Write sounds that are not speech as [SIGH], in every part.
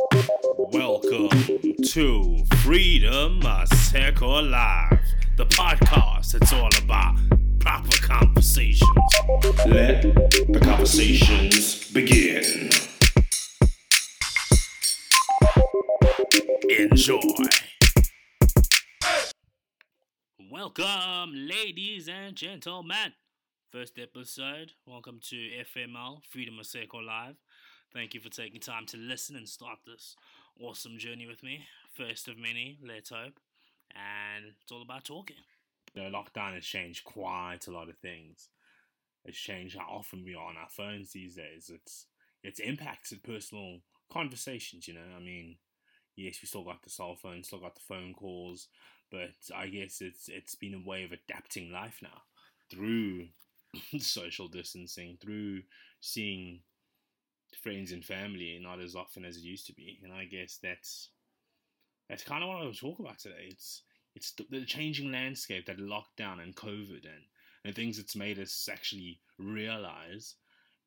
Welcome to Freedom Maseko Live, the podcast that's all about proper conversations. Let the conversations begin. Enjoy. Welcome, ladies and gentlemen. First episode. Welcome to FML, Freedom Maseko Live. Thank you for taking time to listen and start this awesome journey with me. First of many, let's hope. And it's all about talking. The lockdown has changed quite a lot of things. It's changed how often we are on our phones these days. It's it's impacted personal conversations, you know. I mean, yes, we still got the cell phone, still got the phone calls, but I guess it's it's been a way of adapting life now through [LAUGHS] social distancing, through seeing friends and family not as often as it used to be. And I guess that's that's kind of what I want to talk about today. It's it's the, the changing landscape that lockdown and COVID and and things it's made us actually realize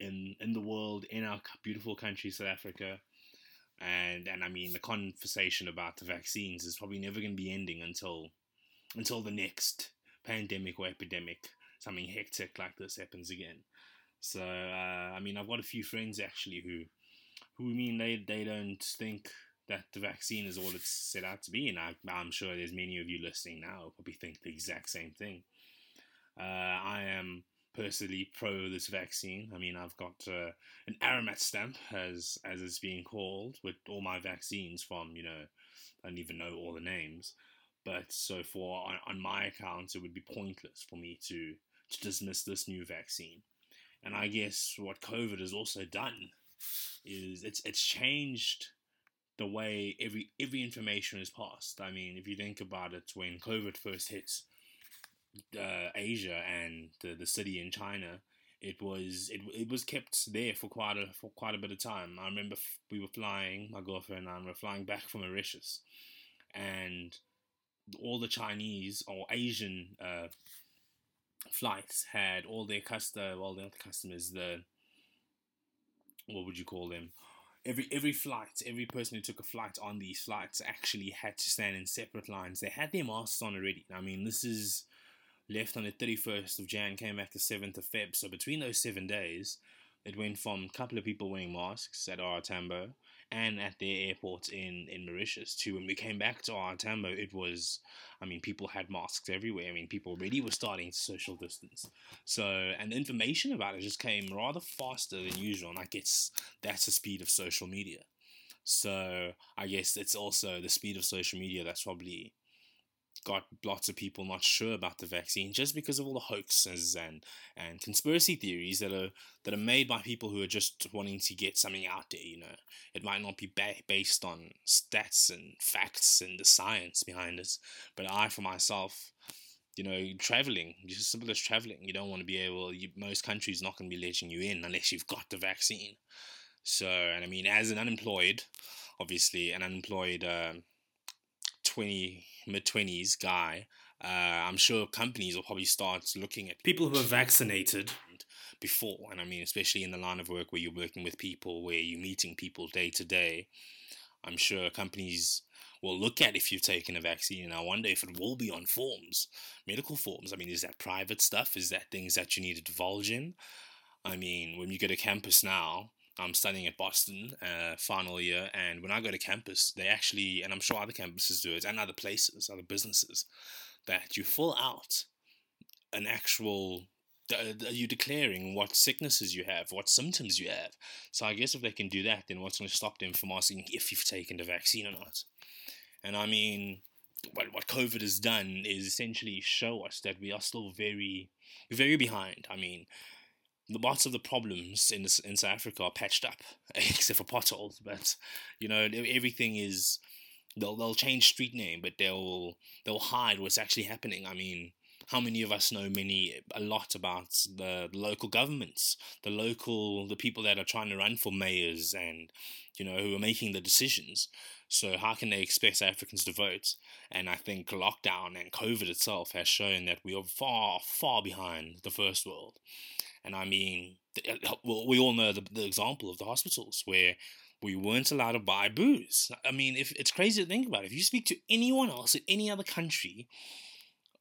in in the world in our beautiful country South Africa. And and I mean the conversation about the vaccines is probably never going to be ending until until the next pandemic or epidemic something hectic like this happens again. So uh, I mean, I've got a few friends actually who who mean they they don't think that the vaccine is all it's set out to be, and I, am sure there's many of you listening now probably think the exact same thing. Uh, I am personally pro this vaccine. I mean, I've got uh, an Aramat stamp, as as it's being called, with all my vaccines from you know, I don't even know all the names. But so for on, on my account, it would be pointless for me to to dismiss this new vaccine. And I guess what COVID has also done is it's it's changed the way every every information is passed. I mean, if you think about it, when COVID first hit uh, Asia and the, the city in China, it was it, it was kept there for quite a for quite a bit of time. I remember f- we were flying, my girlfriend and I were flying back from Mauritius, and all the Chinese or Asian uh, flights had all their customer, well, the customers, the what would you call them? Every every flight, every person who took a flight on these flights actually had to stand in separate lines. They had their masks on already. I mean, this is left on the 31st of Jan, came back the 7th of Feb. So between those seven days, it went from a couple of people wearing masks at OR Tambo and at their airport in, in Mauritius too. when we came back to OR Tambo, it was, I mean, people had masks everywhere. I mean, people already were starting to social distance. So, and the information about it just came rather faster than usual. And I guess that's the speed of social media. So I guess it's also the speed of social media that's probably got lots of people not sure about the vaccine just because of all the hoaxes and, and conspiracy theories that are that are made by people who are just wanting to get something out there. You know, it might not be ba- based on stats and facts and the science behind it, but I, for myself, you know, traveling, just as simple as traveling, you don't want to be able. You, most countries not going to be letting you in unless you've got the vaccine. So, and I mean, as an unemployed, obviously, an unemployed. Um, 20 mid 20s guy uh, i'm sure companies will probably start looking at people who are vaccinated. before and i mean especially in the line of work where you're working with people where you're meeting people day to day i'm sure companies will look at if you've taken a vaccine. And i wonder if it will be on forms medical forms. I mean is that private stuff? Is that things that you need to divulge in? I mean when you go to campus now I'm studying at Boston, uh, final year, and when I go to campus, they actually, and I'm sure other campuses do it, and other places, other businesses, that you fill out an actual. Are you declaring what sicknesses you have, what symptoms you have? So I guess if they can do that, then what's going to stop them from asking if you've taken the vaccine or not? And I mean, what what COVID has done is essentially show us that we are still very, very behind. I mean, lots of the problems in in South Africa are patched up, [LAUGHS] except for potholes. But you know, everything is they'll they'll change street name, but they'll they'll hide what's actually happening. I mean, how many of us know many a lot about the, the local governments, the local the people that are trying to run for mayors and you know who are making the decisions. So how can they expect Africans to vote? And I think lockdown and COVID itself has shown that we are far far behind the first world. And I mean, uh, well, we all know the, the example of the hospitals where we weren't allowed to buy booze. I mean, if it's crazy to think about. If you speak to anyone else in any other country,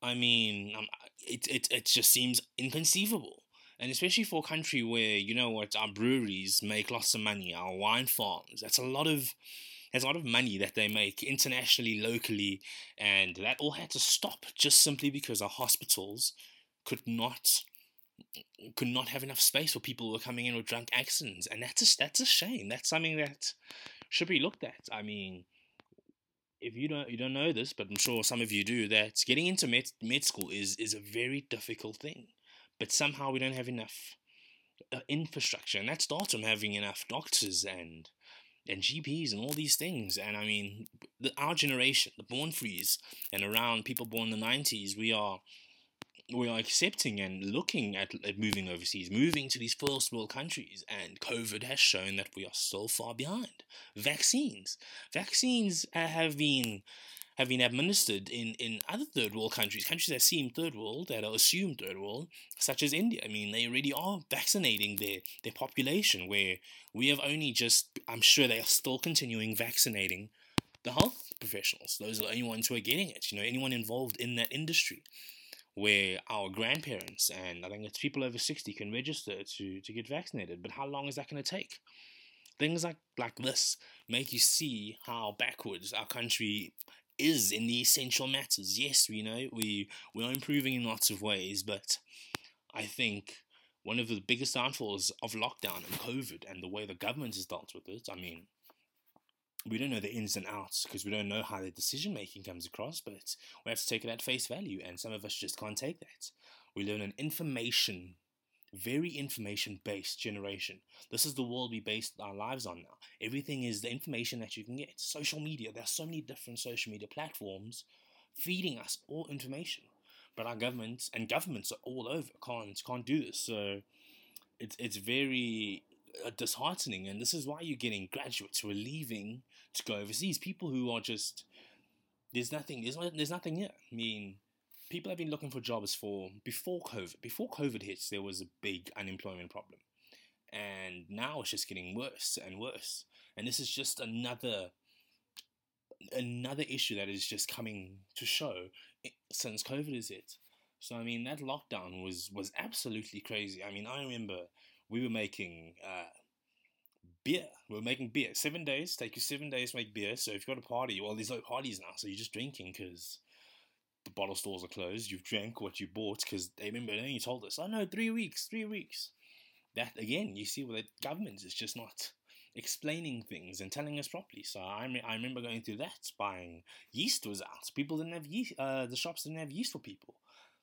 I mean, um, it it it just seems inconceivable. And especially for a country where you know what our breweries make lots of money, our wine farms. That's a lot of there's a lot of money that they make internationally, locally, and that all had to stop just simply because our hospitals could not could not have enough space for people who were coming in with drunk accidents, and that's a, that's a shame. That's something that should be looked at. I mean, if you don't you don't know this, but I'm sure some of you do, that getting into med, med school is is a very difficult thing. But somehow we don't have enough uh, infrastructure, and that starts from having enough doctors and and GPs and all these things. And I mean, the, our generation, the born frees, and around people born in the 90s, we are we are accepting and looking at, at moving overseas, moving to these first world countries, and COVID has shown that we are so far behind. Vaccines, vaccines uh, have been have been administered in, in other third world countries, countries that seem third world, that are assumed third world, such as India. I mean, they already are vaccinating their, their population, where we have only just, I'm sure they are still continuing vaccinating the health professionals. Those are the only ones who are getting it, you know, anyone involved in that industry. Where our grandparents and I think it's people over 60 can register to, to get vaccinated. But how long is that going to take? Things like, like this make you see how backwards our country is in the essential matters. Yes, we know we we are improving in lots of ways, but I think one of the biggest downfalls of lockdown and COVID and the way the government has dealt with it. I mean, we don't know the ins and outs because we don't know how the decision making comes across, but we have to take it at face value, and some of us just can't take that. We live in an information very information based generation. This is the world we base our lives on now. Everything is the information that you can get. Social media, there are so many different social media platforms feeding us all information. But our governments and governments are all over can't can't do this. So it's it's very disheartening, and this is why you're getting graduates who are leaving to go overseas. People who are just there's nothing there's there's nothing here. I mean, people have been looking for jobs for before COVID. Before COVID hits, there was a big unemployment problem, and now it's just getting worse and worse. And this is just another another issue that is just coming to show since COVID is it. So I mean that lockdown was was absolutely crazy. I mean I remember we were making uh, beer. We were making beer. Seven days. Take you seven days to make beer. So if you've got a party, well, there's no parties now. So you're just drinking because the bottle stores are closed. You've drank what you bought because they remember then you told us, oh no, three weeks, three weeks. That again, you see, well, the government is just not explaining things and telling us properly. So I, I remember going through that. Buying yeast was out. People didn't have yeast. Uh, the shops didn't have yeast for people.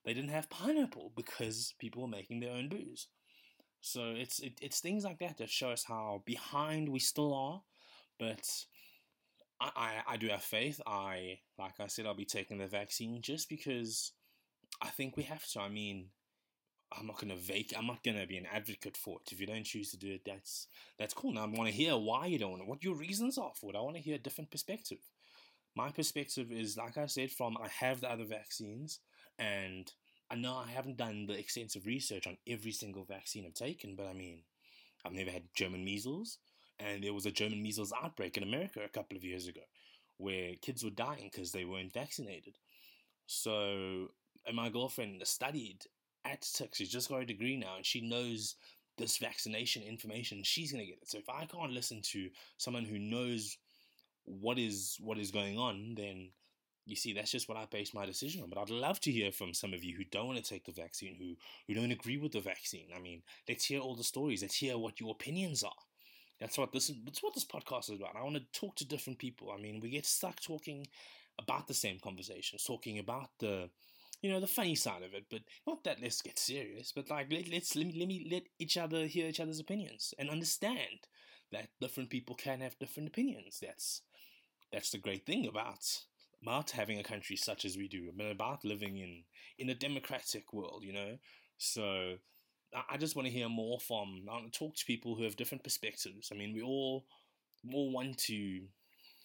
They didn't have pineapple because people were making their own booze. So it's it, it's things like that that show us how behind we still are, but I, I, I do have faith. I like I said, I'll be taking the vaccine just because I think we have to. I mean, I'm not gonna vac. I'm not gonna be an advocate for it. If you don't choose to do it, that's that's cool. Now I want to hear why you don't want what your reasons are for it. I want to hear a different perspective. My perspective is, like I said, from I have the other vaccines, and I know I haven't done the extensive research on every single vaccine I've taken, but I mean, I've never had German measles and there was a German measles outbreak in America a couple of years ago where kids were dying because they weren't vaccinated. So, and my girlfriend studied at Tix. She's just got a degree now, and she knows this vaccination information. She's gonna get it. So if I can't listen to someone who knows what is what is going on, then you see that's just what I base my decision on. But I'd love to hear from some of you who don't want to take the vaccine, who who don't agree with the vaccine. I mean, let's hear all the stories. Let's hear what your opinions are. That's what this is. That's what this podcast is about. I want to talk to different people. I mean, we get stuck talking about the same conversations, talking about the, you know, the funny side of it. But not that let's get serious, but like let, let's let me let me let each other hear each other's opinions and understand that different people can have different opinions. That's that's the great thing about about having a country such as we do, but about living in in a democratic world. You know, so I just want to hear more from. I talk to people who have different perspectives. I mean, we all all want to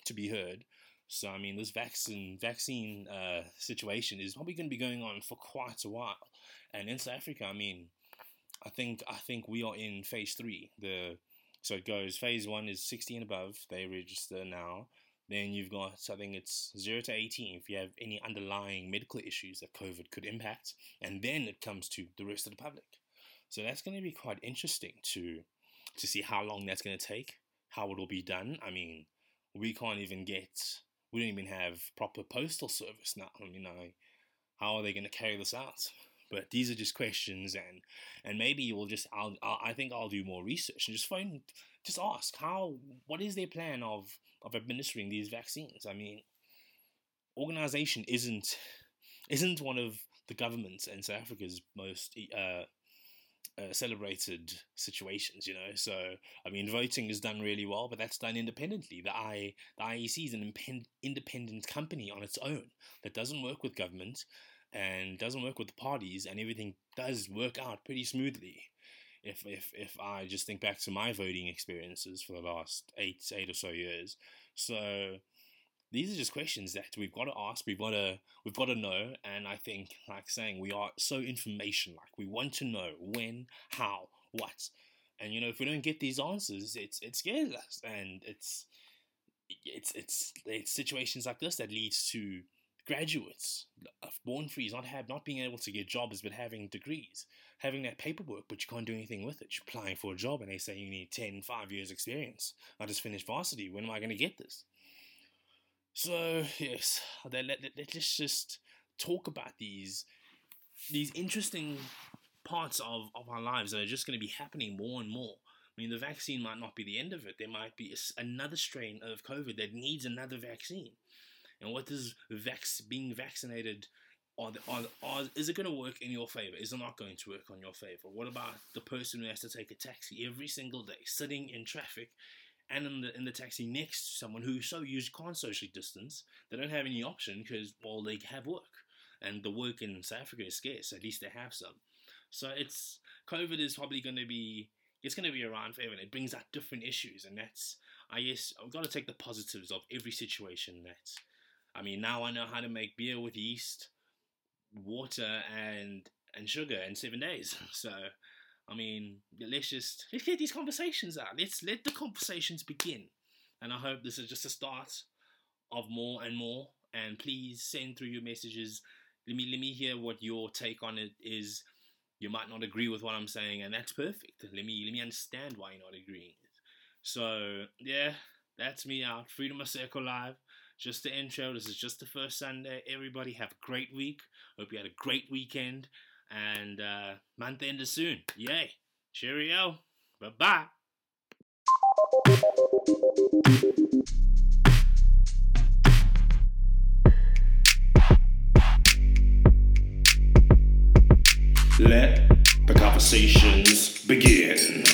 to be heard. So I mean, this vaccine vaccine uh, situation is probably going to be going on for quite a while. And in South Africa, I mean, I think I think we are in phase three. The So it goes phase one is 60 and above, they register now. Then you've got, I think it's 0 to 18 if you have any underlying medical issues that COVID could impact. And then it comes to the rest of the public. So that's going to be quite interesting to to see how long that's going to take, how it will be done. I mean, we can't even get, we don't even have proper postal service now. I mean, I, how are they going to carry this out? But these are just questions, and and maybe you will just I'll, I'll I think I'll do more research and just find just ask how what is their plan of of administering these vaccines? I mean, organization isn't isn't one of the governments in South Africa's most uh, uh, celebrated situations, you know. So, I mean, voting is done really well, but that's done independently. The I, the IEC is an independent company on its own that doesn't work with government and doesn't work with the parties, and everything does work out pretty smoothly. If if if I just think back to my voting experiences for the last eight eight or so years, so these are just questions that we've got to ask we've got to we've got to know and i think like saying we are so information like we want to know when how what and you know if we don't get these answers it's it scares us and it's it's it's it's situations like this that leads to graduates of born frees not have not being able to get jobs but having degrees having that paperwork but you can't do anything with it you're applying for a job and they say you need 10 5 years experience i just finished varsity when am i going to get this so yes, let, let, let, us just talk about these these interesting parts of, of our lives that are just going to be happening more and more. I mean, the vaccine might not be the end of it. There might be another strain of COVID that needs another vaccine. And what vac- being vaccinated are, the, are, are is it going to work in your favor? Is it not going to work on your favor? What about the person who has to take a taxi every single day, sitting in traffic and in the in the taxi next to someone who so used can't socially distance. They don't have any option because well they have work, and the work in South Africa is scarce. At least they have some. So it's COVID is probably going to be it's going to be around forever. And it brings out different issues, and that's I guess I've got to take the positives of every situation. That I mean now I know how to make beer with yeast, water, and and sugar in seven days. [LAUGHS] So I mean, let's just let's get these conversations out. Let's let the conversations begin. And I hope this is just a start of more and more. And please send through your messages. Let me let me hear what your take on it is. You might not agree with what I'm saying, and that's perfect. Let me let me understand why you're not agreeing. So yeah, that's me out. Freedom Maseko Live. Just the intro. This is just the first Sunday. Everybody have a great week. Hope you had a great weekend. And uh, month end is soon. Yay. Cheerio. Bye bye. Let the conversations begin.